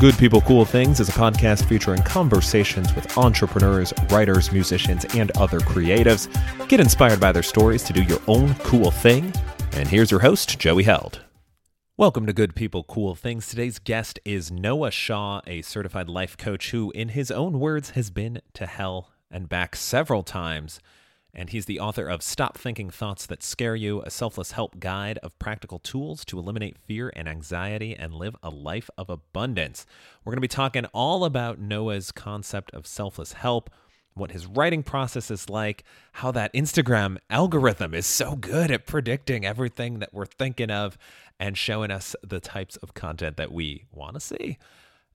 Good People Cool Things is a podcast featuring conversations with entrepreneurs, writers, musicians, and other creatives. Get inspired by their stories to do your own cool thing. And here's your host, Joey Held. Welcome to Good People Cool Things. Today's guest is Noah Shaw, a certified life coach who, in his own words, has been to hell and back several times and he's the author of Stop Thinking Thoughts That Scare You, a selfless help guide of practical tools to eliminate fear and anxiety and live a life of abundance. We're going to be talking all about Noah's concept of selfless help, what his writing process is like, how that Instagram algorithm is so good at predicting everything that we're thinking of and showing us the types of content that we want to see,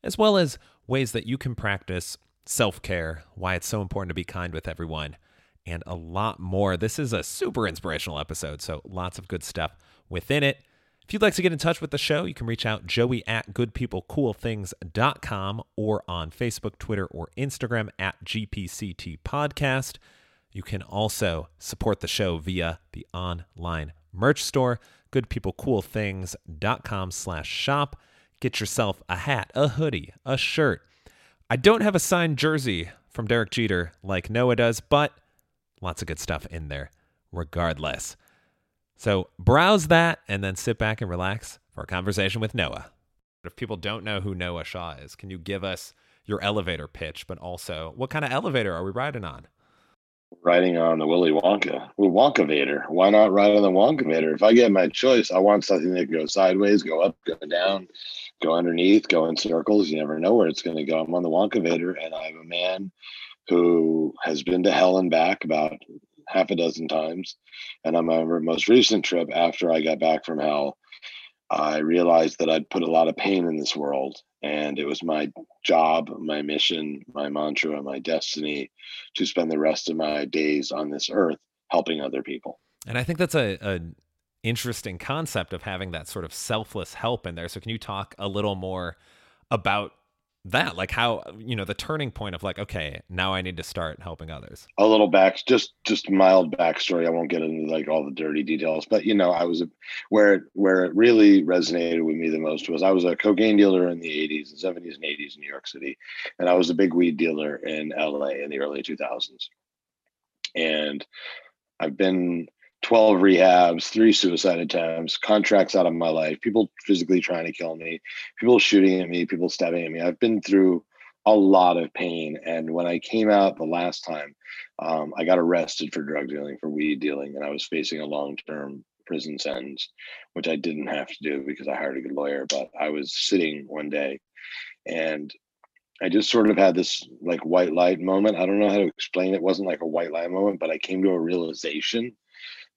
as well as ways that you can practice self care, why it's so important to be kind with everyone and a lot more. This is a super inspirational episode, so lots of good stuff within it. If you'd like to get in touch with the show, you can reach out joey at goodpeoplecoolthings.com or on Facebook, Twitter, or Instagram at GPCT Podcast. You can also support the show via the online merch store, goodpeoplecoolthings.com slash shop. Get yourself a hat, a hoodie, a shirt. I don't have a signed jersey from Derek Jeter like Noah does, but Lots of good stuff in there, regardless. So browse that and then sit back and relax for a conversation with Noah. If people don't know who Noah Shaw is, can you give us your elevator pitch, but also what kind of elevator are we riding on? Riding on the Willy Wonka, well, Wonkavator. Why not ride on the Wonkavator? If I get my choice, I want something that can go sideways, go up, go down, go underneath, go in circles. You never know where it's going to go. I'm on the Wonkavator, and I'm a man who has been to hell and back about half a dozen times. And on my most recent trip, after I got back from hell, I realized that I'd put a lot of pain in this world. And it was my job, my mission, my mantra, my destiny to spend the rest of my days on this earth helping other people. And I think that's a, a interesting concept of having that sort of selfless help in there. So can you talk a little more about that like how you know the turning point of like okay now i need to start helping others. A little back just just mild backstory. I won't get into like all the dirty details but you know i was a, where where it really resonated with me the most was i was a cocaine dealer in the 80s and 70s and 80s in new york city and i was a big weed dealer in la in the early 2000s and i've been 12 rehabs, three suicide attempts, contracts out of my life, people physically trying to kill me, people shooting at me, people stabbing at me. I've been through a lot of pain. And when I came out the last time, um, I got arrested for drug dealing, for weed dealing, and I was facing a long term prison sentence, which I didn't have to do because I hired a good lawyer. But I was sitting one day and I just sort of had this like white light moment. I don't know how to explain it. it wasn't like a white light moment, but I came to a realization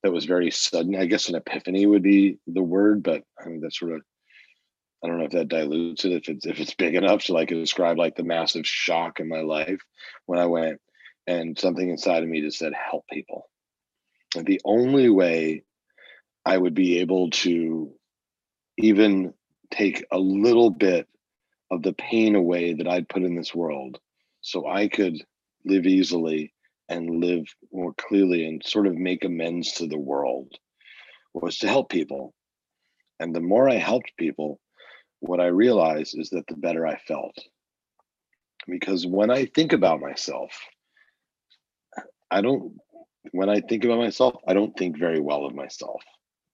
that was very sudden. I guess an epiphany would be the word, but I mean that sort of I don't know if that dilutes it if it's if it's big enough to like describe like the massive shock in my life when I went and something inside of me just said help people. And the only way I would be able to even take a little bit of the pain away that I'd put in this world so I could live easily and live more clearly and sort of make amends to the world was to help people. And the more I helped people, what I realized is that the better I felt. Because when I think about myself, I don't, when I think about myself, I don't think very well of myself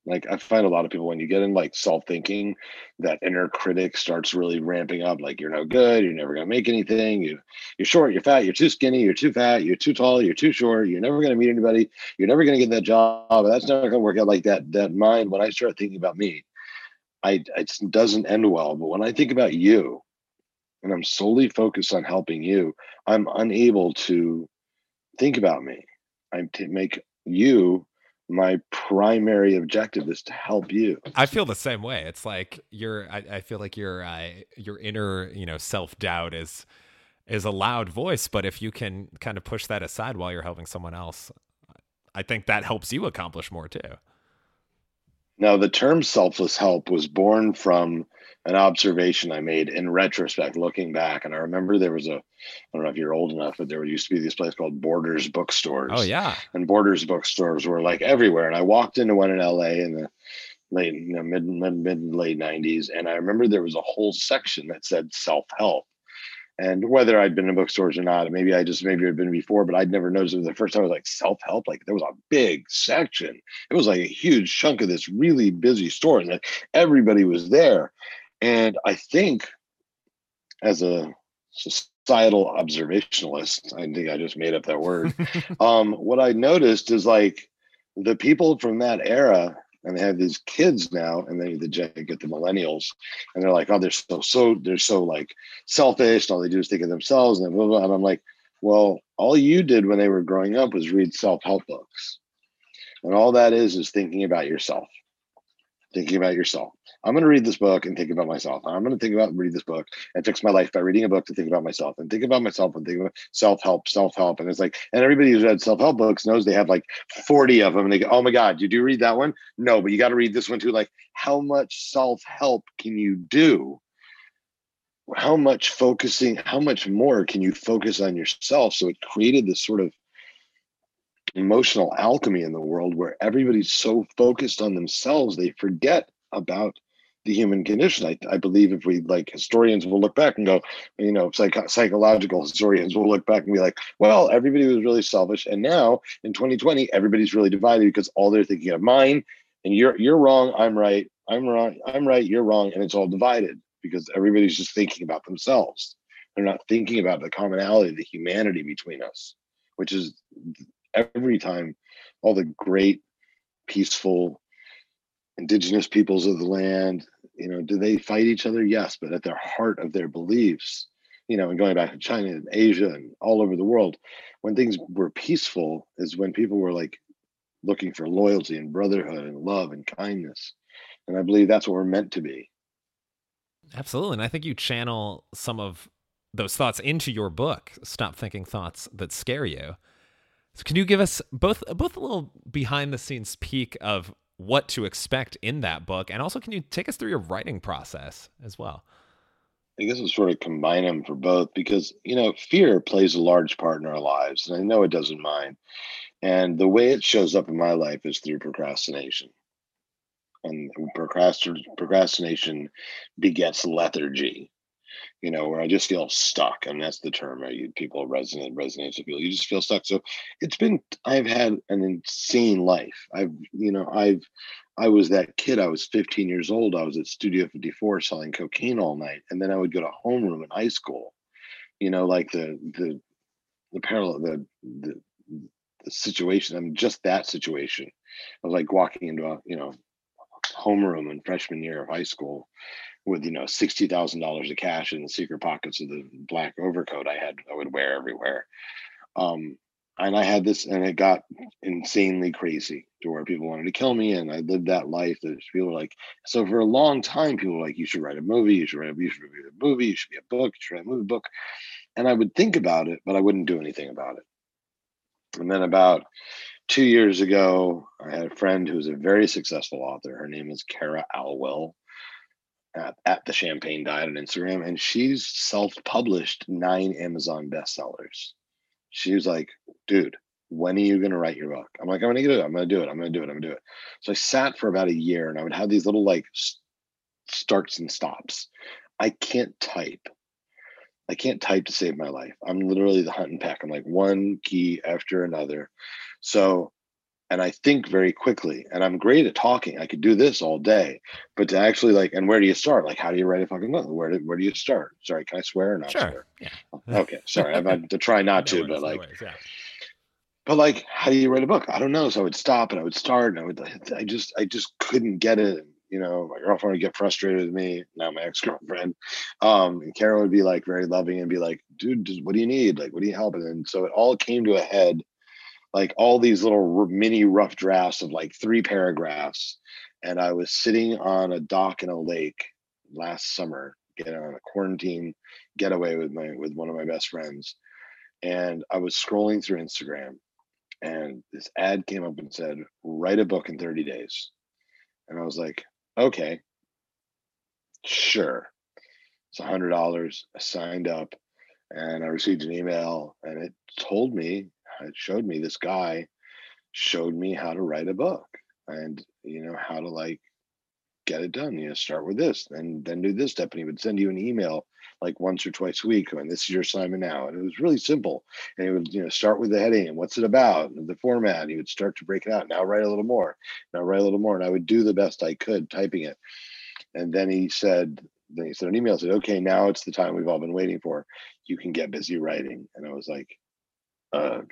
like i find a lot of people when you get in like self-thinking that inner critic starts really ramping up like you're no good you're never to make anything you you're short you're fat you're too skinny you're too fat you're too tall you're too short you're never to meet anybody you're never to get that job that's not going to work out. Like that that mind when i start thinking about me i it doesn't end well but when i think about you and i'm solely focused on helping you i'm unable to think about me. I make you my primary objective is to help you. I feel the same way. It's like your I, I feel like your uh, your inner you know self doubt is is a loud voice, but if you can kind of push that aside while you're helping someone else, I think that helps you accomplish more too. Now, the term selfless help was born from an observation I made in retrospect, looking back. And I remember there was a, I don't know if you're old enough, but there used to be this place called Borders bookstores. Oh, yeah. And Borders bookstores were like everywhere. And I walked into one in LA in the, late, you know, mid, mid, mid late 90s. And I remember there was a whole section that said self help. And whether I'd been in bookstores or not, maybe I just maybe had been before, but I'd never noticed it. The first time I was like self help, like there was a big section. It was like a huge chunk of this really busy store, and like everybody was there. And I think as a societal observationalist, I think I just made up that word. um, what I noticed is like the people from that era and they have these kids now and they the get the millennials and they're like oh they're so so they're so like selfish and all they do is think of themselves and blah, blah, blah. and i'm like well all you did when they were growing up was read self-help books and all that is is thinking about yourself thinking about yourself. I'm going to read this book and think about myself. I'm going to think about read this book and fix my life by reading a book to think about myself and think about myself and think about self help, self help. And it's like, and everybody who's read self help books knows they have like 40 of them. And they go, oh my God, you read that one? No, but you got to read this one too. Like, how much self help can you do? How much focusing, how much more can you focus on yourself? So it created this sort of emotional alchemy in the world where everybody's so focused on themselves they forget about the human condition. I, I believe if we like historians will look back and go, you know, psych- psychological historians will look back and be like, well, everybody was really selfish, and now in 2020, everybody's really divided because all they're thinking of mine, and you're you're wrong, I'm right, I'm wrong, I'm right, you're wrong, and it's all divided because everybody's just thinking about themselves. They're not thinking about the commonality, the humanity between us, which is every time all the great peaceful indigenous peoples of the land you know do they fight each other? Yes but at their heart of their beliefs you know and going back to china and asia and all over the world when things were peaceful is when people were like looking for loyalty and brotherhood and love and kindness. And i believe that's what we're meant to be. Absolutely. And i think you channel some of those thoughts into your book stop thinking thoughts that scare you. So can you give us both both a little behind the scenes peek of what to expect in that book, and also can you take us through your writing process as well? I guess we'll sort of combine them for both because you know fear plays a large part in our lives, and I know it doesn't mine. And the way it shows up in my life is through procrastination, and procrastination begets lethargy you know, where I just feel stuck. And that's the term I people resonate resonates with people. You just feel stuck. So it's been I've had an insane life. I've, you know, I've I was that kid. I was 15 years old. I was at Studio 54 selling cocaine all night. And then I would go to homeroom in high school. You know, like the the the parallel the the the situation. I mean, just that situation of like walking into a, you know, homeroom in freshman year of high school with you know sixty thousand dollars of cash in the secret pockets of the black overcoat I had I would wear everywhere. Um, and I had this, and it got insanely crazy to where people wanted to kill me, and I lived that life. That people were like, so for a long time, people were like, "You should write a movie. You should write. A, you should review a movie. You should be a book. You should write a movie book." And I would think about it, but I wouldn't do anything about it. And then about two years ago, I had a friend who's a very successful author. Her name is Kara Alwill at, at the Champagne Diet on Instagram, and she's self-published nine Amazon bestsellers. She was like, "Dude, when are you going to write your book?" I'm like, "I'm going to do it. I'm going to do it. I'm going to do it. I'm going to do it." So I sat for about a year, and I would have these little like starts and stops. I can't type. I can't type to save my life. I'm literally the hunt and peck. I'm like one key after another. So and I think very quickly. And I'm great at talking. I could do this all day, but to actually like, and where do you start? Like, how do you write a fucking book? Where do, where do you start? Sorry, can I swear or not sure. swear? Yeah. Okay, sorry. I've had to try not no to, but like, no yeah. but like, how do you write a book? I don't know. So I would stop and I would start, and I would, I just, I just couldn't get it. You know, my girlfriend would get frustrated with me. Now my ex girlfriend, um, and Carol would be like very loving and be like, "Dude, what do you need? Like, what do you help?" And so it all came to a head like all these little mini rough drafts of like three paragraphs. And I was sitting on a dock in a lake last summer, getting on a quarantine getaway with my with one of my best friends. And I was scrolling through Instagram and this ad came up and said, write a book in 30 days. And I was like, okay, sure. It's a hundred dollars. I signed up and I received an email and it told me it showed me this guy showed me how to write a book and you know how to like get it done. You know, start with this, and then do this step. And he would send you an email like once or twice a week, and this is your assignment now. And it was really simple. And he would, you know, start with the heading and what's it about, and the format. He would start to break it out. Now write a little more. Now write a little more. And I would do the best I could typing it. And then he said, then he sent an email said, okay, now it's the time we've all been waiting for. You can get busy writing. And I was like, ugh.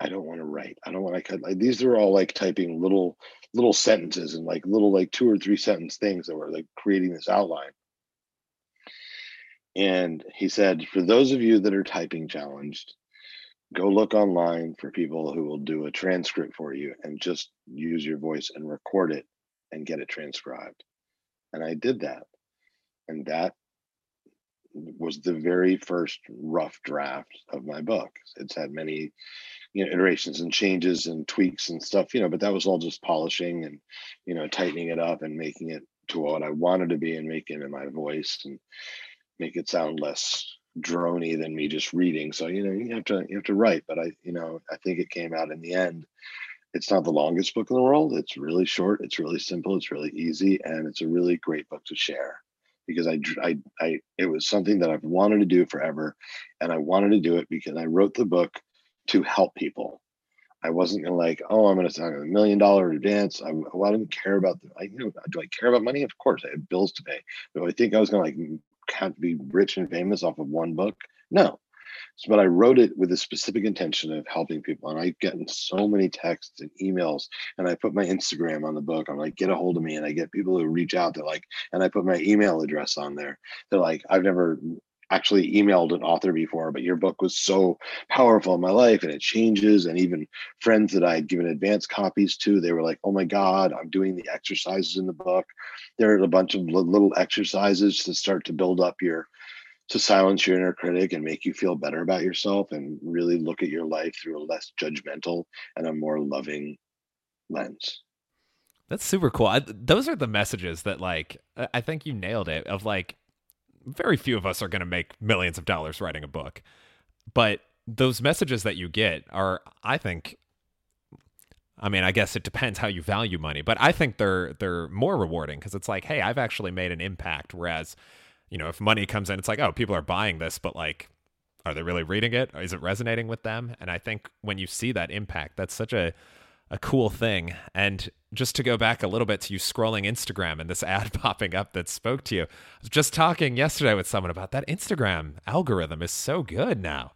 I don't want to write. I don't want to cut. Like, these are all like typing little little sentences and like little like two or three sentence things that were like creating this outline. And he said, for those of you that are typing challenged, go look online for people who will do a transcript for you and just use your voice and record it and get it transcribed. And I did that. And that was the very first rough draft of my book. It's had many you know iterations and changes and tweaks and stuff you know but that was all just polishing and you know tightening it up and making it to what i wanted to be and making it my voice and make it sound less drony than me just reading. So you know you have to you have to write but i you know i think it came out in the end. It's not the longest book in the world. It's really short. It's really simple. It's really easy and it's a really great book to share because I, I, I, it was something that I've wanted to do forever, and I wanted to do it because I wrote the book to help people. I wasn't gonna like, oh, I'm gonna sign a million dollar advance. I, well, oh, I didn't care about the, I, you know, do I care about money? Of course, I have bills to pay. Do I think I was gonna like have to be rich and famous off of one book? No. So, but I wrote it with a specific intention of helping people. And I've gotten so many texts and emails, and I put my Instagram on the book. I'm like, get a hold of me. And I get people who reach out. They're like, and I put my email address on there. They're like, I've never actually emailed an author before, but your book was so powerful in my life and it changes. And even friends that I had given advance copies to, they were like, oh my God, I'm doing the exercises in the book. There are a bunch of little exercises to start to build up your, to silence your inner critic and make you feel better about yourself and really look at your life through a less judgmental and a more loving lens. That's super cool. I, those are the messages that, like, I think you nailed it. Of like, very few of us are going to make millions of dollars writing a book. But those messages that you get are, I think, I mean, I guess it depends how you value money, but I think they're they're more rewarding because it's like, hey, I've actually made an impact. Whereas, you know, if money comes in, it's like, oh, people are buying this, but like, are they really reading it? Is it resonating with them? And I think when you see that impact, that's such a a cool thing. And just to go back a little bit to you scrolling Instagram and this ad popping up that spoke to you. I was just talking yesterday with someone about that Instagram algorithm is so good now.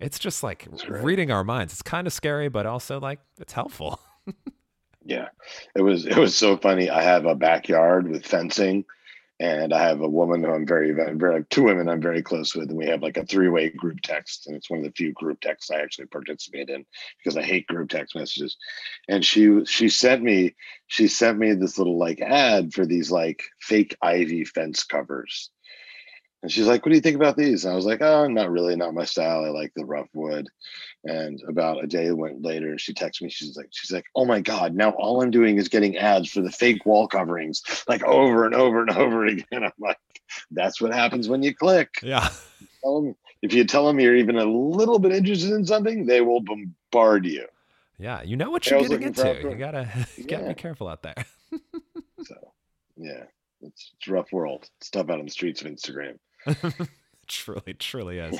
It's just like right. reading our minds. It's kind of scary, but also like it's helpful. yeah. It was it was so funny. I have a backyard with fencing and I have a woman who I'm very, very, two women I'm very close with, and we have like a three-way group text, and it's one of the few group texts I actually participate in because I hate group text messages. And she she sent me she sent me this little like ad for these like fake ivy fence covers, and she's like, "What do you think about these?" And I was like, "Oh, not really, not my style. I like the rough wood." And about a day went later, she texts me. She's like, "She's like, oh my god, now all I'm doing is getting ads for the fake wall coverings, like over and over and over again." I'm like, "That's what happens when you click." Yeah. if you tell them you're even a little bit interested in something, they will bombard you. Yeah, you know what you're getting into. You gotta, you gotta yeah. be careful out there. so, yeah, it's, it's rough world. Stuff out on the streets of Instagram. truly, truly is.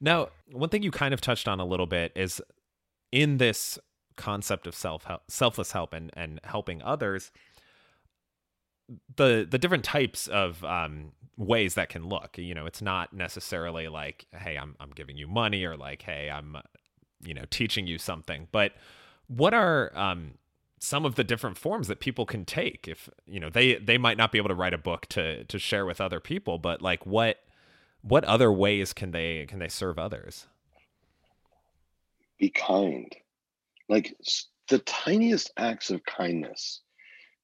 now, one thing you kind of touched on a little bit is in this concept of self help, selfless help and and helping others. The the different types of um, ways that can look. You know, it's not necessarily like, hey, I'm I'm giving you money or like, hey, I'm you know teaching you something, but what are um, some of the different forms that people can take if you know they they might not be able to write a book to to share with other people but like what what other ways can they can they serve others? Be kind. Like the tiniest acts of kindness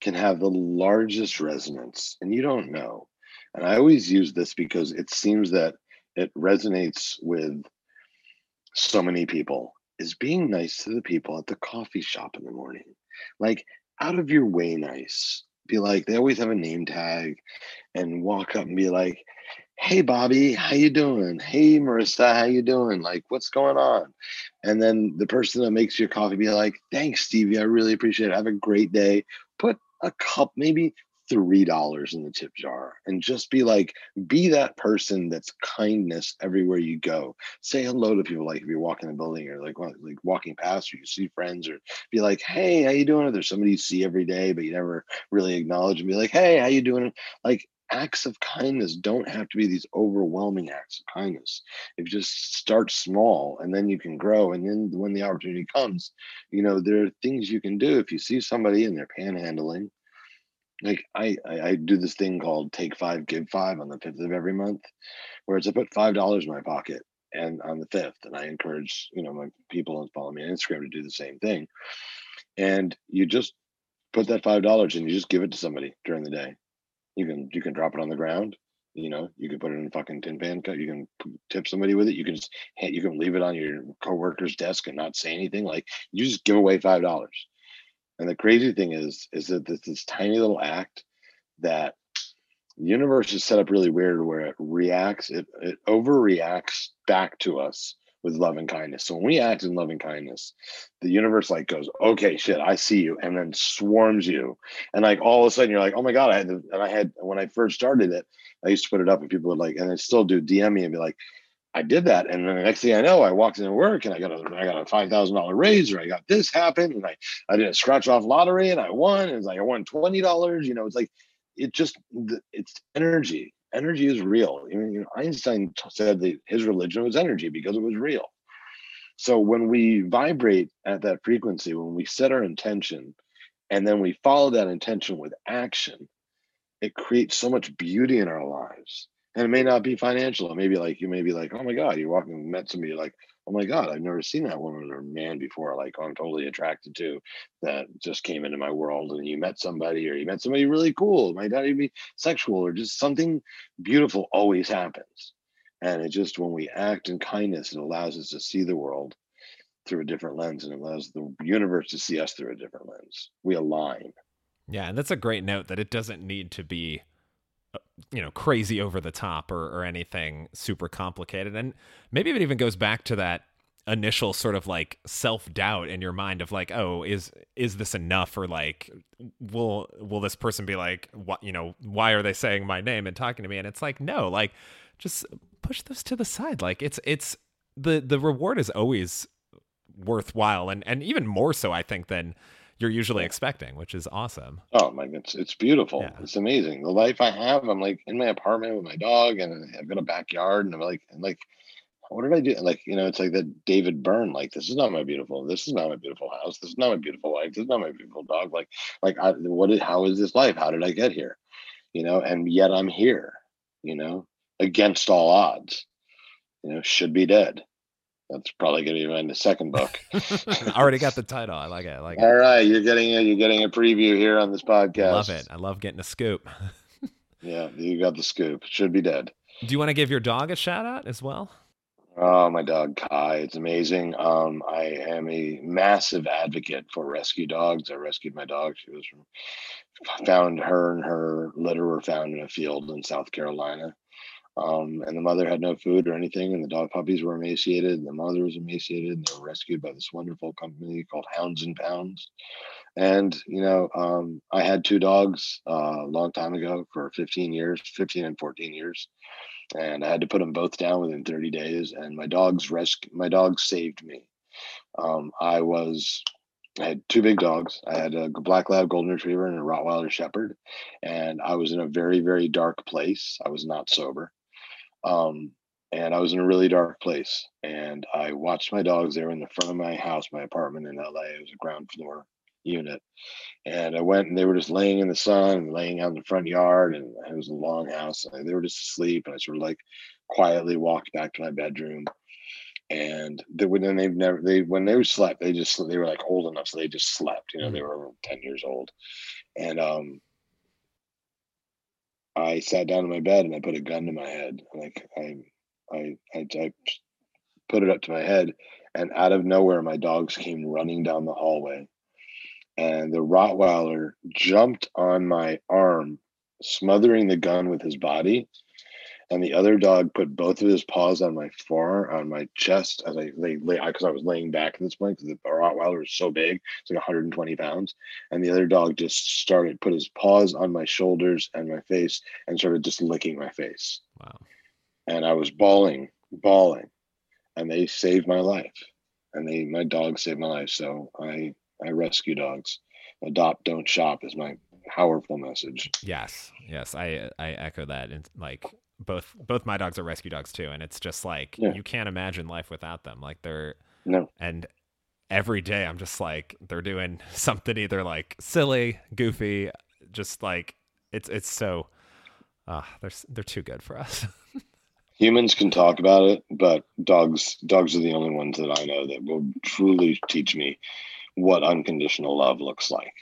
can have the largest resonance and you don't know. And i always use this because it seems that it resonates with so many people is being nice to the people at the coffee shop in the morning like out of your way nice. Be like they always have a name tag and walk up and be like hey bobby how you doing? Hey marissa how you doing? Like what's going on? And then the person that makes your coffee be like thanks stevie i really appreciate it. Have a great day. Put a cup, maybe three dollars in the tip jar and just be like be that person that's kindness everywhere you go say hello to people like if you're walking the building or like like walking past or you see friends or be like hey how you doing there's somebody you see every day but you never really acknowledge and be like hey how you doing like acts of kindness don't have to be these overwhelming acts of kindness. If you just start small and then you can grow. And then when the opportunity comes, you know, there are things you can do. If you see somebody and they're panhandling, like I, I, I do this thing called take five give five on the fifth of every month where it's i put five dollars in my pocket and on the fifth and i encourage you know my people and follow me on instagram to do the same thing. And you just put that five dollars and you just give it to somebody during the day. You can you can drop it on the ground you know you can put it in a fucking tin pan cut you can tip somebody with it you can just you can leave it on your coworker's desk and not say anything like you just give away five dollars and the crazy thing is, is that this, this tiny little act that the universe is set up really weird where it reacts, it, it overreacts back to us with love and kindness. So when we act in love and kindness, the universe like goes, okay, shit, I see you, and then swarms you. And like all of a sudden you're like, oh my God, I had, and I had, when I first started it, I used to put it up and people would like, and I still do DM me and be like, I did that, and then the next thing I know, I walked into work and I got a I got a five thousand dollar raise, or I got this happen, and I I did a scratch off lottery and I won. And it's like I won twenty dollars. You know, it's like it just it's energy. Energy is real. You know, Einstein said that his religion was energy because it was real. So when we vibrate at that frequency, when we set our intention, and then we follow that intention with action, it creates so much beauty in our lives and it may not be financial. It may be like you may be like, oh my god, you're walking, met somebody like, oh my god, I've never seen that woman or man before. Like I'm totally attracted to that just came into my world, and you met somebody or you met somebody really cool. It might not even be sexual or just something beautiful. Always happens, and it just when we act in kindness, it allows us to see the world through a different lens, and it allows the universe to see us through a different lens. We align. Yeah, and that's a great note that it doesn't need to be you know crazy over the top or, or anything super complicated. And maybe it even goes back to that initial sort of like self-doubt in your mind of like oh is is this enough? Or like will will this person be like what you know why are they saying my name and talking to me? And it's like no like just push those to the side. Like it's it's the the reward is always worthwhile. And and even more so i think than you're usually expecting, which is awesome. Oh my, it's it's beautiful. Yeah. It's amazing. The life I have. I'm like in my apartment with my dog, and I've got a backyard, and I'm like, and like, what did I do? Like, you know, it's like that David Byrne. Like, this is not my beautiful. This is not my beautiful house. This is not my beautiful wife. This is not my beautiful dog. Like, like, I, what? How is this life? How did I get here? You know, and yet I'm here. You know, against all odds. You know, should be dead. That's probably going to be in the second book. I already got the title. I like it. I like All it. right, you're getting a, you're getting a preview here on this podcast. Love it. I love getting a scoop. yeah, you got the scoop. Should be dead. Do you want to give your dog a shout out as well? Oh, my dog Kai. It's amazing. Um, I am a massive advocate for rescue dogs. I rescued my dog. She was from found her and her litter were found in a field in South Carolina. Um, and the mother had no food or anything, and the dog puppies were emaciated, the mother was emaciated, and they were rescued by this wonderful company called Hounds and Pounds. And you know, um, I had two dogs uh, a long time ago for 15 years, 15 and 14 years, and I had to put them both down within 30 days. And my dogs rescued, my dogs saved me. Um, I was I had two big dogs. I had a black lab golden retriever and a Rottweiler shepherd. And I was in a very, very dark place. I was not sober. Um, and I was in a really dark place. And I watched my dogs. They were in the front of my house, my apartment in LA. It was a ground floor unit. And I went and they were just laying in the sun laying out in the front yard. And it was a long house. And they were just asleep. And I sort of like quietly walked back to my bedroom. And they, when they've never they when they were slept, they just they were like old enough, so they just slept. You know, they mm. were 10 years old. And um I sat down in my bed and I put a gun to my head. Like I, I, I, I put it up to my head, and out of nowhere, my dogs came running down the hallway, and the Rottweiler jumped on my arm, smothering the gun with his body, and the other dog put both of his paws on my forearm, on my chest, as I lay, lay because I was laying back at this point because the Rottweiler was so big, it's like 120 pounds, and the other dog just started put his paws on my shoulders and my face and started just licking my face. Wow. And I was bawling, bawling, and they saved my life, and they my dog saved my life. So I I rescue dogs. Adopt, don't shop is my powerful message. Yes, yes, I I echo that. And like both both my dogs are rescue dogs too, and it's just like yeah. you can't imagine life without them. Like they're no, and every day I'm just like they're doing something either like silly, goofy, just like it's it's so. Uh, they're they're too good for us. Humans can talk about it, but dogs dogs are the only ones that I know that will truly teach me what unconditional love looks like.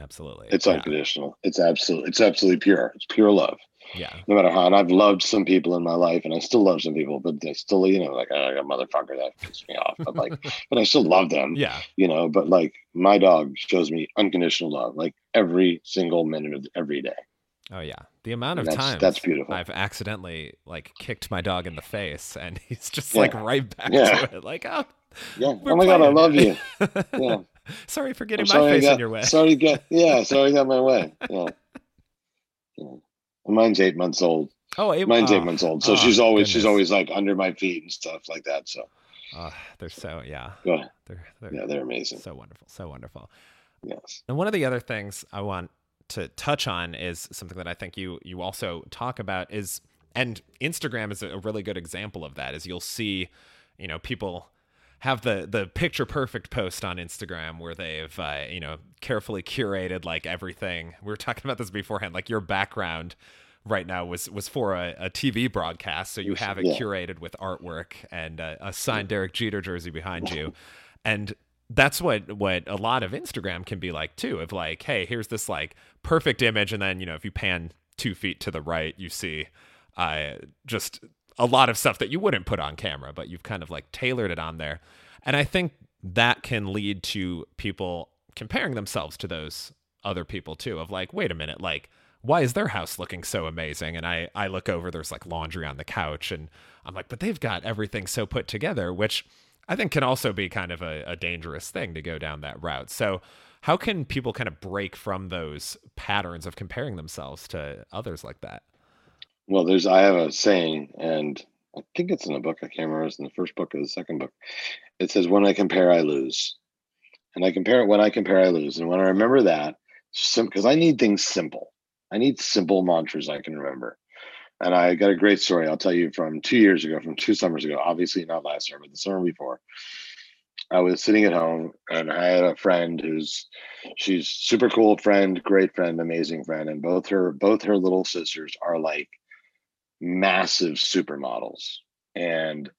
Absolutely. It's yeah. unconditional. It's absolutely it's absolutely pure. It's pure love. Yeah. No matter how, and I've loved some people in my life, and I still love some people, but they still, you know, like oh, a motherfucker that pisses me off. But like, but I still love them. Yeah. You know, but like my dog shows me unconditional love, like every single minute of every day. Oh yeah, the amount of times that's beautiful. I've accidentally like kicked my dog in the face, and he's just yeah. like right back yeah. to it, like oh yeah, oh my god, I love you. Yeah. sorry for getting my face got, in your way. Sorry, get yeah. Sorry, got my way. Yeah. yeah. Mine's eight months old. Oh, eight, mine's oh, eight ah, months old. So oh, she's ah, always goodness. she's always like under my feet and stuff like that. So. Oh, they're so yeah. They're, they're yeah, they're amazing. So wonderful, so wonderful. Yes. And one of the other things I want to touch on is something that I think you you also talk about is and Instagram is a really good example of that. Is you'll see, you know, people have the the picture perfect post on Instagram where they've uh, you know carefully curated like everything. We were talking about this beforehand. Like your background right now was was for a, a TV broadcast, so you have it yeah. curated with artwork and uh, a signed Derek Jeter jersey behind you, and that's what what a lot of Instagram can be like too. Of like, hey, here's this like perfect image, and then you know if you pan two feet to the right, you see uh, just a lot of stuff that you wouldn't put on camera, but you've kind of like tailored it on there. And I think that can lead to people comparing themselves to those other people too of like, wait a minute, like why is their house looking so amazing? And I I look over there's like laundry on the couch and I'm like, but they've got everything so put together, which I think can also be kind of a, a dangerous thing to go down that route. So how can people kind of break from those patterns of comparing themselves to others like that? Well, there's I have a saying, and I think it's in a book. I can't remember. It's in the first book or the second book. It says, "When I compare, I lose," and I compare it when I compare, I lose. And when I remember that, because I need things simple. I need simple mantras I can remember. And I got a great story I'll tell you from two years ago, from two summers ago. Obviously, not last summer, but the summer before. I was sitting at home and I had a friend who's she's super cool friend, great friend, amazing friend, and both her both her little sisters are like massive supermodels. And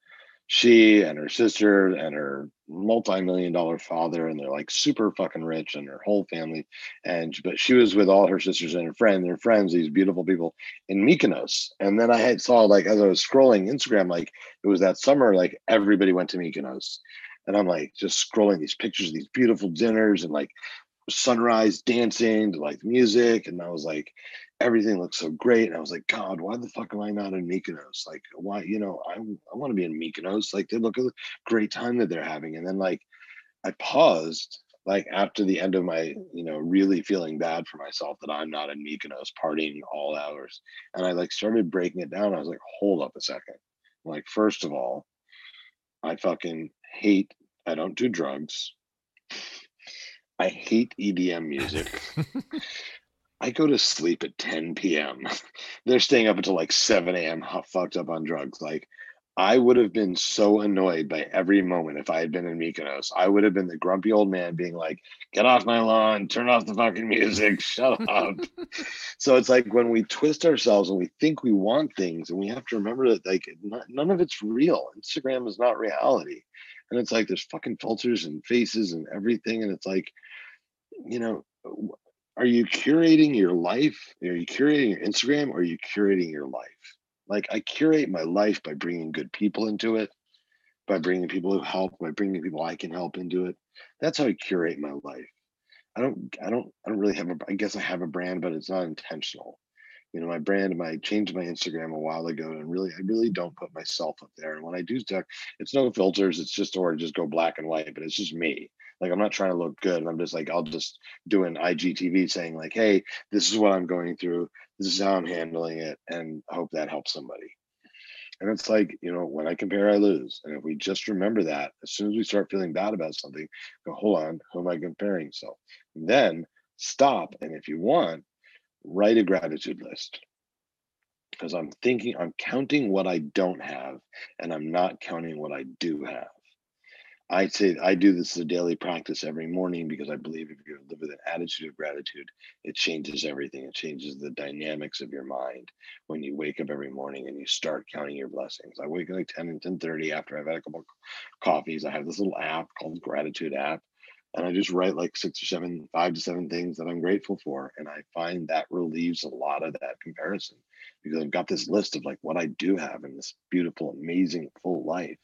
she and her sister and her multi-million dollar father and they're like super fucking rich and her whole family. And but she was with all her sisters and her friends their friends these beautiful people in Mykonos. And then I had saw like as I was scrolling Instagram like it was that summer like everybody went to Mykonos. And I'm like just scrolling these pictures of these beautiful dinners and like sunrise dancing to like music. And I was like everything looked so great. And I was like, God, why the fuck am I not in Mykonos? Like, why, you know, I, I want to be in Mykonos. Like, they look at a great time that they're having. And then, like, I paused, like, after the end of my, you know, really feeling bad for myself that I'm not in Mykonos partying all hours. And I, like, started breaking it down. I was like, hold up a second. Like, first of all, I fucking hate, I don't do drugs. I hate EDM music. I go to sleep at 10 p.m. They're staying up until like 7 a.m. Fucked up on drugs. Like I would have been so annoyed by every moment if I had been in Mykonos. I would have been the grumpy old man being like, get off my lawn, turn off the fucking music, shut up. so it's like when we twist ourselves and we think we want things, and we have to remember that like not, none of it's real. Instagram is not reality. And it's like there's fucking filters and faces and everything. And it's like, you know, are you curating your life? Are you curating your Instagram or are you curating your life? Like I curate my life by bringing good people into it, by bringing people who help, by bringing people I can help into it. That's how I curate my life. I don't, I don't, I don't really have a, I guess I have a brand, but it's not intentional. you know, my brand, my changed my Instagram a while ago, and really, I really don't put myself up there. And when I do stuff, it's no filters. It's just or just go black and white, but it's just me. Like I'm not trying to look good. I'm just like I'll just do an IGTV saying like, hey, this is what I'm going through. This is how I'm handling it, and hope that helps somebody. And it's like, you know, when I compare, I lose. And if we just remember that, as soon as we start feeling bad about something, go, hold on, who am I comparing? So then stop. And if you want, write a gratitude list. Because I'm thinking, I'm counting what I don't have, and I'm not counting what I do have. I say I do this as a daily practice every morning because I believe if you live with an attitude of gratitude, it changes everything. It changes the dynamics of your mind when you wake up every morning and you start counting your blessings. I wake up like 10 and 10 30 after I've had a couple of coffees. I have this little app called Gratitude app. And I just write like six or seven, five to seven things that I'm grateful for. And I find that relieves a lot of that comparison because I've got this list of like what I do have in this beautiful, amazing, full life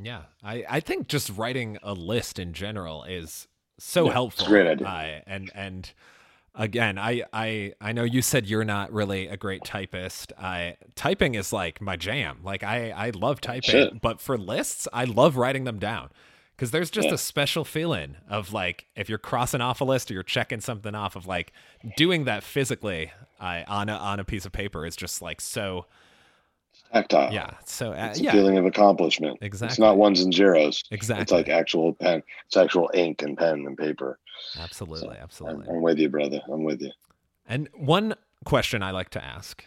yeah, I, I think just writing a list in general is so yeah, helpful. great idea. Uh, and and again, I, I I know you said you're not really a great typist. I typing is like my jam. Like I I love typing, Shit. but for lists, I love writing them down because there's just yeah. a special feeling of like if you're crossing off a list or you're checking something off of like doing that physically uh, on a on a piece of paper is just like so tactile. Yeah. So uh, it's a yeah. feeling of accomplishment. Exactly. It's not ones and zeros. Exactly. It's like actual pen. It's actual ink and pen and paper. Absolutely. So absolutely. I'm, I'm with you, brother. I'm with you. And one question I like to ask,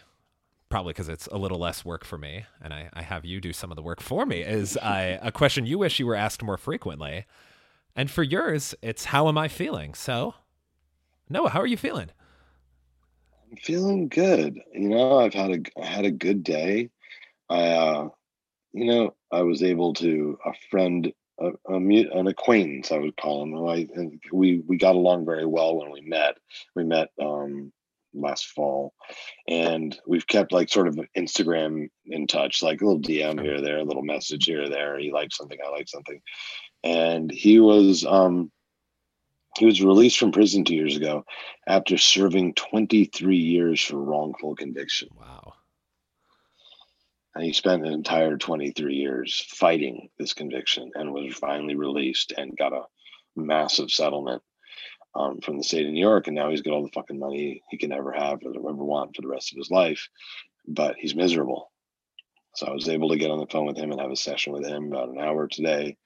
probably because it's a little less work for me, and I, I have you do some of the work for me, is I, a question you wish you were asked more frequently. And for yours, it's how am I feeling? So, Noah, how are you feeling? I'm feeling good. You know, I've had a I had a good day. I, uh, you know, I was able to a friend, a, a, an acquaintance, I would call him. I and we we got along very well when we met. We met um, last fall, and we've kept like sort of Instagram in touch, like a little DM here there, a little message here there. He likes something, I like something, and he was um, he was released from prison two years ago after serving 23 years for wrongful conviction. Wow. And he spent an entire 23 years fighting this conviction and was finally released and got a massive settlement um, from the state of New York. And now he's got all the fucking money he can ever have or ever want for the rest of his life. But he's miserable. So I was able to get on the phone with him and have a session with him about an hour today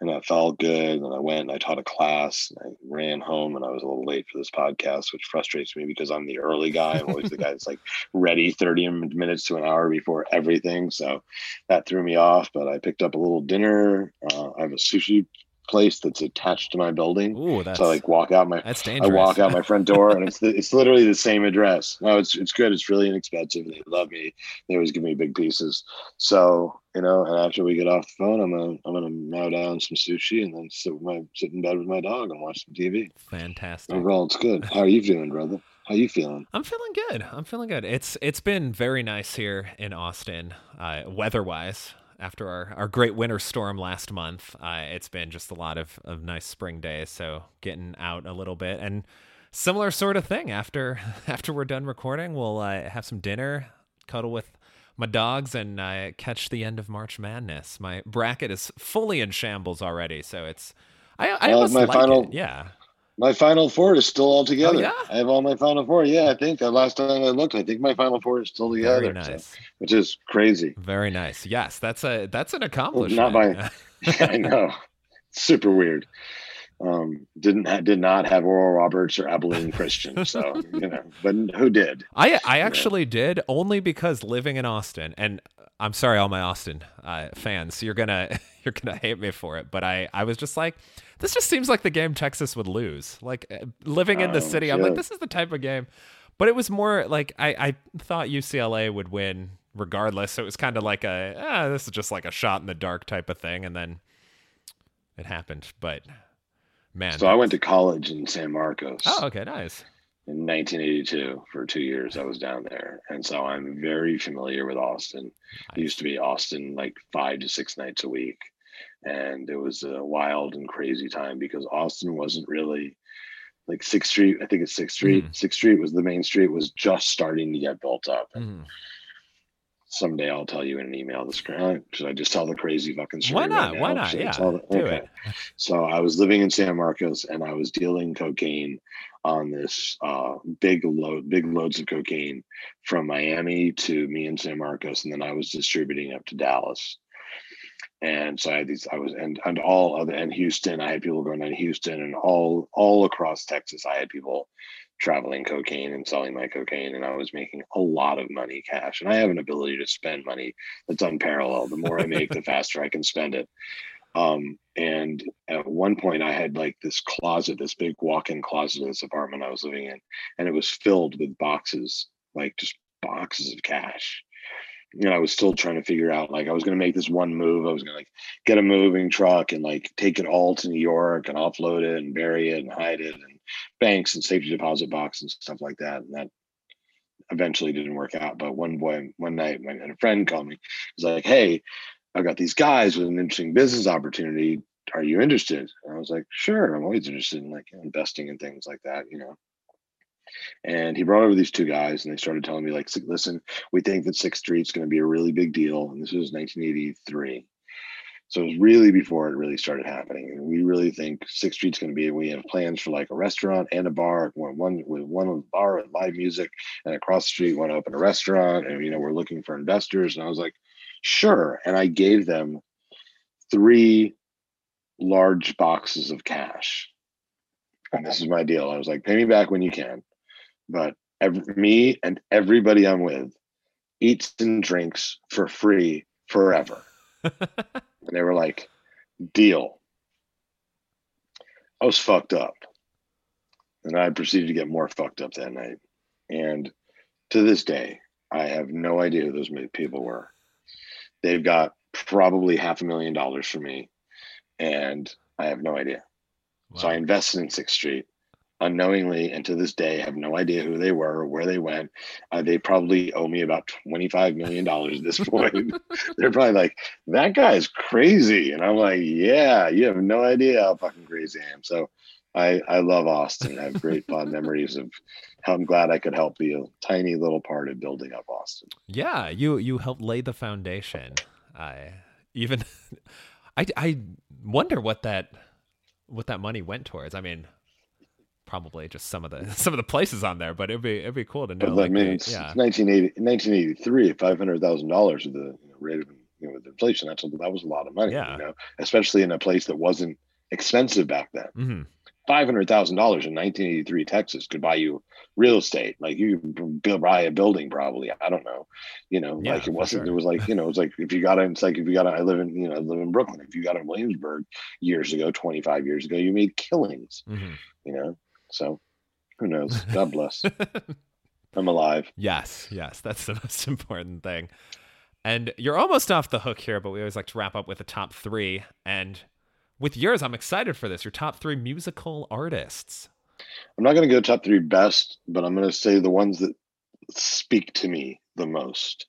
and that felt good. And I went and I taught a class. I ran home and I was a little late for this podcast, which frustrates me because I'm the early guy. I'm always the guy that's like ready 30 minutes to an hour before everything. So that threw me off. But I picked up a little dinner. Uh, I have a sushi place that's attached to my building. Ooh, that's, so I like walk out my that's dangerous. I walk out my front door and it's the, it's literally the same address. No, it's it's good. It's really inexpensive. They love me. They always give me big pieces. So you know, and after we get off the phone, I'm gonna I'm gonna mow down some sushi and then sit with my sit in bed with my dog and watch some TV. Fantastic. Overall, it's good. How are you feeling, brother? How you feeling? I'm feeling good. I'm feeling good. It's it's been very nice here in Austin, uh, weather-wise after our, our great winter storm last month. Uh, it's been just a lot of, of nice spring days. So getting out a little bit and similar sort of thing after after we're done recording, we'll uh, have some dinner, cuddle with my dogs, and uh, catch the end of March Madness. My bracket is fully in shambles already, so it's I, I almost my like final, it. Yeah, my final four is still all together. Oh, yeah? I have all my final four. Yeah, I think uh, last time I looked, I think my final four is still together. Very nice. So, which is crazy. Very nice. Yes, that's a that's an accomplishment. Well, not my. I know. Super weird. Um, didn't ha- did not have Oral Roberts or Abilene Christian, so you know, but who did? I I actually did only because living in Austin, and I'm sorry, all my Austin uh, fans, you're gonna you're gonna hate me for it, but I I was just like, this just seems like the game Texas would lose. Like uh, living in the oh, city, I'm like, this is the type of game. But it was more like I I thought UCLA would win regardless. So it was kind of like a ah, this is just like a shot in the dark type of thing, and then it happened. But man, so I went to college in San Marcos. Oh, okay, nice in 1982 for two years i was down there and so i'm very familiar with austin nice. it used to be austin like five to six nights a week and it was a wild and crazy time because austin wasn't really like Sixth Street. I think it's Sixth Street. Mhm. Sixth Street was the main street was just starting to get built up. Mhm. Someday I'll tell you in an email the screen. Should I just tell the crazy fucking story? Why not? now? Why not? Should Yeah, tell the- do okay. it. So I was living in San Marcos and I was dealing cocaine on this uh, big load, big loads of cocaine from Miami to me in San Marcos, and then I was distributing up to Dallas. And so I had these, I was and and all other and Houston, I had people going to Houston and all all across Texas, I had people traveling cocaine and selling my cocaine, and I was making a lot of money cash. And I have an ability to spend money that's unparalleled. The more I make, the faster I can spend it. Um, and at one point, I had like this closet, this big walk-in closet in this apartment I was living in, and it was filled with boxes, like just boxes of cash. And I was still trying to figure out, like, I was going to make this one move. I was going to like get a moving truck and like take it all to New York and offload it and bury it and hide it and banks and safety deposit box and stuff like that. And that eventually didn't work out. But one boy, one night, my a friend called me. He's like, "Hey, I've got these guys with an interesting business opportunity. Are you interested?" And I was like, "Sure, I'm always interested in like investing in things like that, you know." And he brought over these two guys, and they started telling me like, "Listen, we think that Sixth Street's going to be a really big deal." And this was 1983. So it was really before it really started happening. And we really think Sixth Street's going to be, we have plans for like a restaurant and a bar, one, one with one bar with live music, and across the street, want to open a restaurant. And, you know, we're looking for investors. And I was like, sure. And I gave them three large boxes of cash. And this is my deal. I was like, pay me back when you can. But every, me and everybody I'm with eats and drinks for free forever. And they were like, deal. I was fucked up. And I proceeded to get more fucked up that night. And to this day, I have no idea who those people were. They've got probably half a million dollars for me. And I have no idea. So I invested in Sixth Street unknowingly, and to this day, have no idea who they were or where they went. Uh, they probably owe me about twenty-five million dollars at this point. They're probably like, "That guy's crazy," and I'm like, "Yeah, you have no idea how fucking crazy I am." So, I I love Austin. I have great fond memories of how I'm glad I could help be a tiny little part of building up Austin. Yeah, you you helped lay the foundation. I even I I wonder what that what that money went towards. I mean, probably just some of the some of the places on there, but it'd be it'd be cool to know. But I like, mean, the- it's, yeah, it's 1980, 1983, five hundred thousand dollars with the you know, rate of you know, with inflation. That's a, that was a lot of money. Yeah. You know, especially in a place that wasn't expensive back then. hmm Five hundred thousand dollars in 1983 Texas could buy you real estate. Like you could buy a building, probably. I don't know. You know, Yeah, like it wasn't. sure. It was like you know, it was like if you got it, It's like if you got. in- I live in you know, I live in Brooklyn. If you got in Williamsburg years ago, 25 years ago, you made killings. hmm You know, so who knows? God bless. I'm alive. Yes, yes, that's the most important thing. And you're almost off the hook here, but we always like to wrap up with the top three. And with yours, I'm excited for this. Your top three musical artists. I'm not going to go top three best, but I'm going to say the ones that speak to me the most.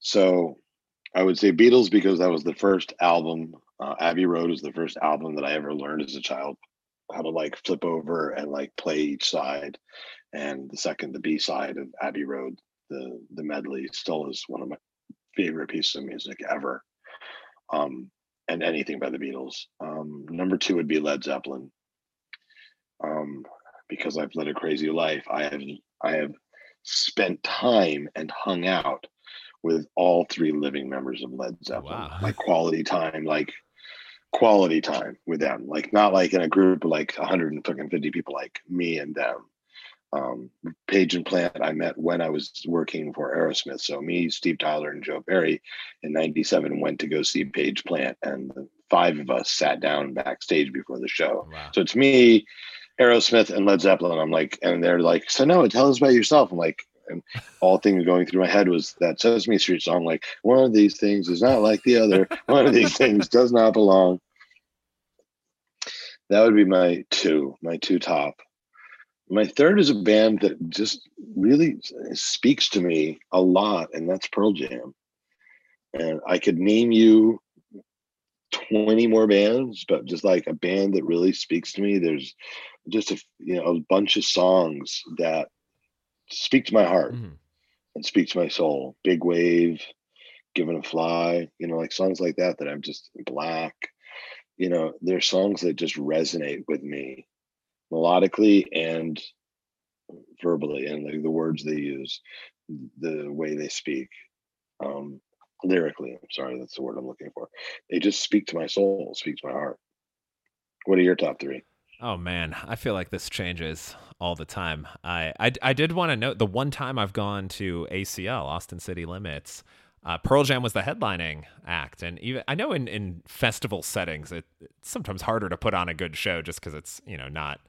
So I would say Beatles because that was the first album. Uh, Abbey Road was the first album that I ever learned as a child how to like flip over and like play each side. And the second, the B side of Abbey Road, the the medley, still is one of my favorite pieces of music ever. Um, and anything by the Beatles. Um, number two would be Led Zeppelin um, because I've led a crazy life, I have I have spent time and hung out with all three living members of Led Zeppelin. Wow. Like quality time, like quality time with them. Like not like in a group of like 150 people, like me and them. Um, Page and Plant I met when I was working for Aerosmith. So me, Steve Tyler, and Joe Perry in '97 went to go see Page Plant, and the five of us sat down backstage before the show. Wow. So it's me, Aerosmith, and Led Zeppelin. I'm like, and they're like, so no, tell us about yourself. I'm like, and all things going through my head was that Sesame Street song, like, one of these things is not like the other. One of these things does not belong. That would be my two, my two top. My third is a band that just really speaks to me a lot, and that's Pearl Jam. And I could name you 20 more bands, but just like a band that really speaks to me. There's just a you know a bunch of songs that speak to my heart Mhm. and speak to my soul. Big wave, Given to Fly, you know, like songs like that that I'm just black. You know, they're songs that just resonate with me melodically and verbally and like the words they use, the way they speak. Um lyrically, I'm sorry, that's the word I'm looking for. They just speak to my soul, speak to my heart. What are your top three? Oh man, I feel like this changes all the time. I I, I did want to note the one time I've gone to ACL, Austin City Limits, uh, Pearl Jam was the headlining act, and even I know in in festival settings, it, it's sometimes harder to put on a good show just because it's you know not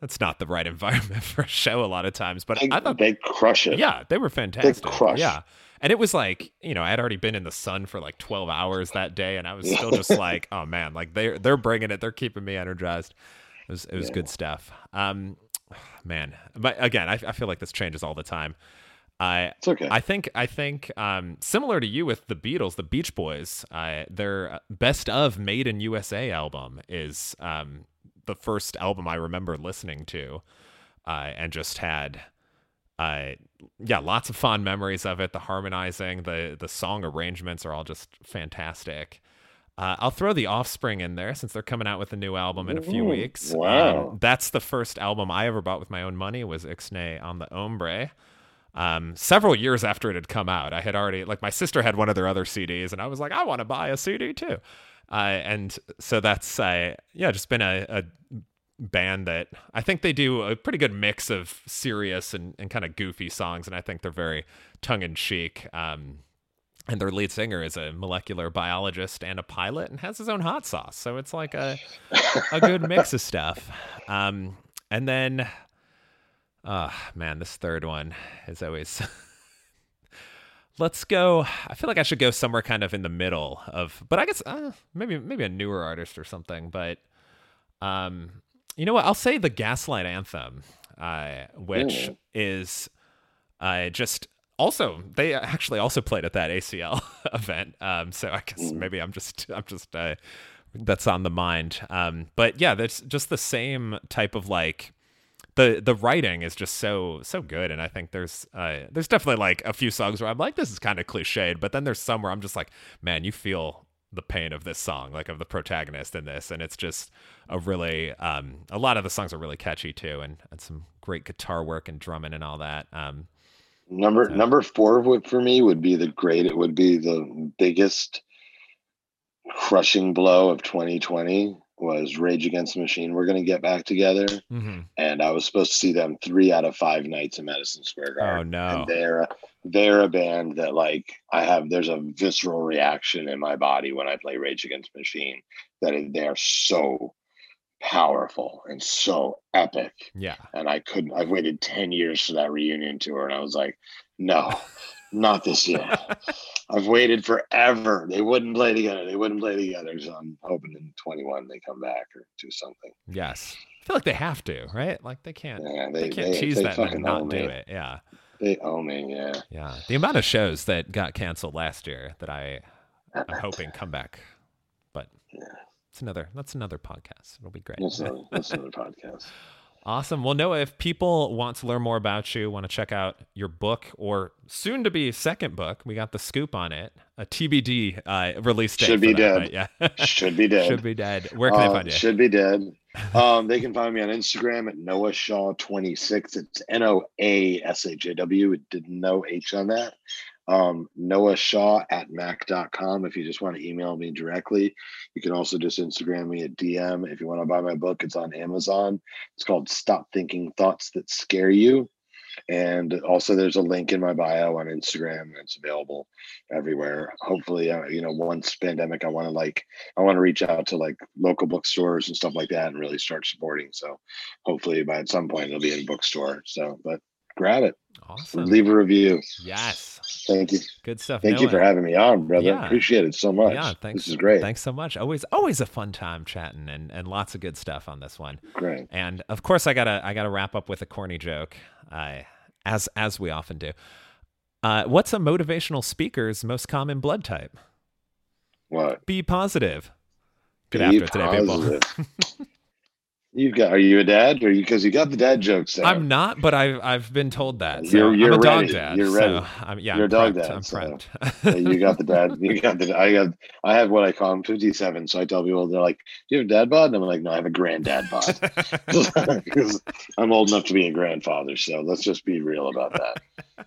that's not the right environment for a show a lot of times. But They, I thought they crush it. yeah, they were fantastic. They crush. Yeah. And it was like, you know, I had already been in the sun for like 12 hours that day and I was still just like, oh man, like they're they're bringing it. They're keeping me energized. It was it was Yeah. good stuff. Um man, but again, I, I feel like this changes all the time. I It's okay. I think I think um, similar to you with the Beatles, the Beach Boys, uh, their best of Made in USA album is um, the first album I remember listening to, uh, and just had, uh, yeah, lots of fond memories of it. The harmonizing, the the song arrangements are all just fantastic. Uh, I'll throw the Offspring in there since they're coming out with a new album in a few weeks. wow. Um, that's the first album I ever bought with my own money was Ixnay on the Hombre um, several years after it had come out. I had already like my sister had one of their other CDs, and I was like, I want to buy a CD too. Uh, and so that's uh, yeah, just been a, a band that I think they do a pretty good mix of serious and, and kind of goofy songs, and I think they're very tongue in cheek. Um, and their lead singer is a molecular biologist and a pilot and has his own hot sauce, so it's like a a good mix of stuff. Um, and then, oh man, this third one is always. Let's go. I feel like I should go somewhere kind of in the middle of, but I guess uh, maybe maybe a newer artist or something. But um, you know what? I'll say the Gaslight Anthem, uh, which Ooh. is uh, just also they actually also played at that ACL event. Um, so I guess Mm. maybe I'm just I'm just uh, that's on the mind. Um, but yeah, that's just the same type of like the the writing is just so so good, and I think there's uh, there's definitely like a few songs where I'm like this is kind of cliched, but then there's some where I'm just like, man, you feel the pain of this song, like of the protagonist in this, and it's just a really um, a lot of the songs are really catchy too, and and some great guitar work and drumming and all that. Um, Number So- number four would for me would be the great. It would be the biggest crushing blow of 2020 was Rage Against the Machine. We're gonna get back together, mhm. and I was supposed to see them three out of five nights in Madison Square Garden. Oh no, And they're they're a band that like I have. There's a visceral reaction in my body when I play Rage Against the Machine. That they are so powerful and so epic yeah, and I couldn't. I've waited ten years for that reunion tour, and I was like, no, not this year. I've waited forever. They wouldn't play together. They wouldn't play together. So I'm hoping in 21 they come back or do something. yes. I feel like they have to, right? Like they can't Yeah, they, they can't they, tease they that and not do it. Yeah. They own me. Yeah. Yeah, the amount of shows that got canceled last year that I I'm hoping come back, but Yeah. it's another that's another podcast. It'll be great. That's another, that's another podcast. Awesome. Well, Noah, if people want to learn more about you, want to check out your book or soon to be second book, we got the scoop on it. A TBD uh, release date. Should be that, dead. but Yeah, Should be dead. should be dead. Where can Uh, they find you? Should be dead. Um, they can find me on Instagram at Noah Shaw 26. It's N O A S H A W. It did no H on that. Um, Noah Shaw at mac.com. If you just want to email me directly, you can also just Instagram me at DM. If you want to buy my book, it's on Amazon. It's called Stop Thinking Thoughts That Scare You. And also, there's a link in my bio on Instagram. It's available everywhere. Hopefully, uh, you know, once pandemic, I want to like I want to reach out to like local bookstores and stuff like that and really start supporting. So hopefully by at some point it'll be in bookstore. So but grab it. Awesome. Leave a review. Yes. Thank you. Good stuff. Thank you for having me on, brother. Yeah. Appreciate it so much. Yeah, thanks. This is great. Thanks so much. Always, always a fun time chatting, and and lots of good stuff on this one. Great. And of course, I gotta I gotta wrap up with a corny joke, uh, as as we often do. Uh, what's a motivational speaker's most common blood type? What? Be positive. Good Be after today, people. positive. You got? Are you a dad? Or you because you, got the dad jokes? There. I'm not, but I've I've been told that. So you're, you're I'm a ready. dog dad. You're ready. So I'm, yeah, you're I'm a dog prepped. dad. I'm so prepped. you got the dad. You got the. I got. I have what I call him 57. So I tell people they're like, "Do you have a dad bod?" And I'm like, "No, I have a granddad bod." Because I'm old enough to be a grandfather. So let's just be real about that.